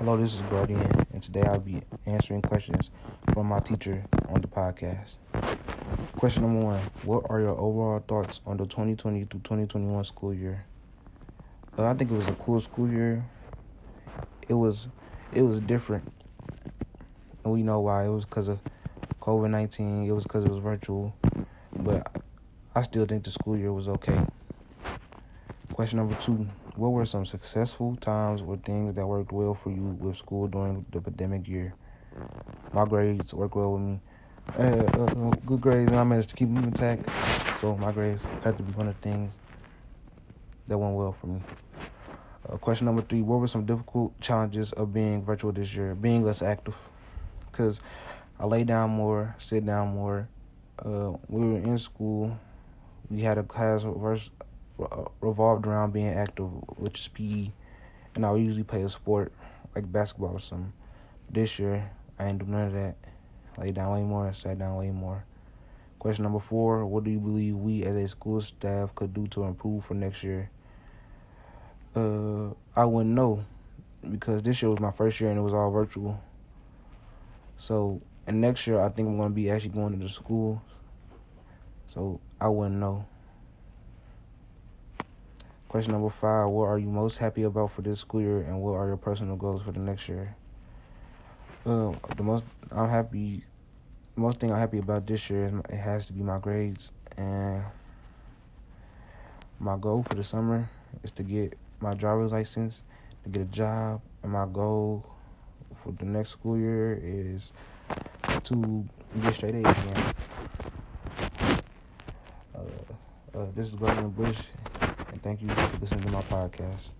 Hello, this is Gordon, and today I'll be answering questions from my teacher on the podcast. Question number one What are your overall thoughts on the 2020 to 2021 school year? Uh, I think it was a cool school year. It was it was different. And we know why. It was because of COVID 19, it was because it was virtual. But I still think the school year was okay. Question number two What were some successful times or things that worked well for you with school during the pandemic year? My grades worked well with me. I had uh, uh, good grades, and I managed to keep them intact. So my grades had to be one of the things that went well for me. Uh, question number three: What were some difficult challenges of being virtual this year? Being less active, because I lay down more, sit down more. Uh, we were in school. We had a class revolved around being active, which is PE, and I would usually play a sport like basketball or something. This year, I ain't do none of that. Lay down way more, sat down way more. Question number four: What do you believe we as a school staff could do to improve for next year? Uh, I wouldn't know because this year was my first year and it was all virtual. So, and next year I think I'm gonna be actually going to the school. So I wouldn't know. Question number five: What are you most happy about for this school year, and what are your personal goals for the next year? Uh, the most I'm happy, most thing I'm happy about this year is it has to be my grades, and my goal for the summer is to get my driver's license, to get a job, and my goal for the next school year is to get straight A's again. Uh, uh, this is Gordon Bush thank you for listening to my podcast.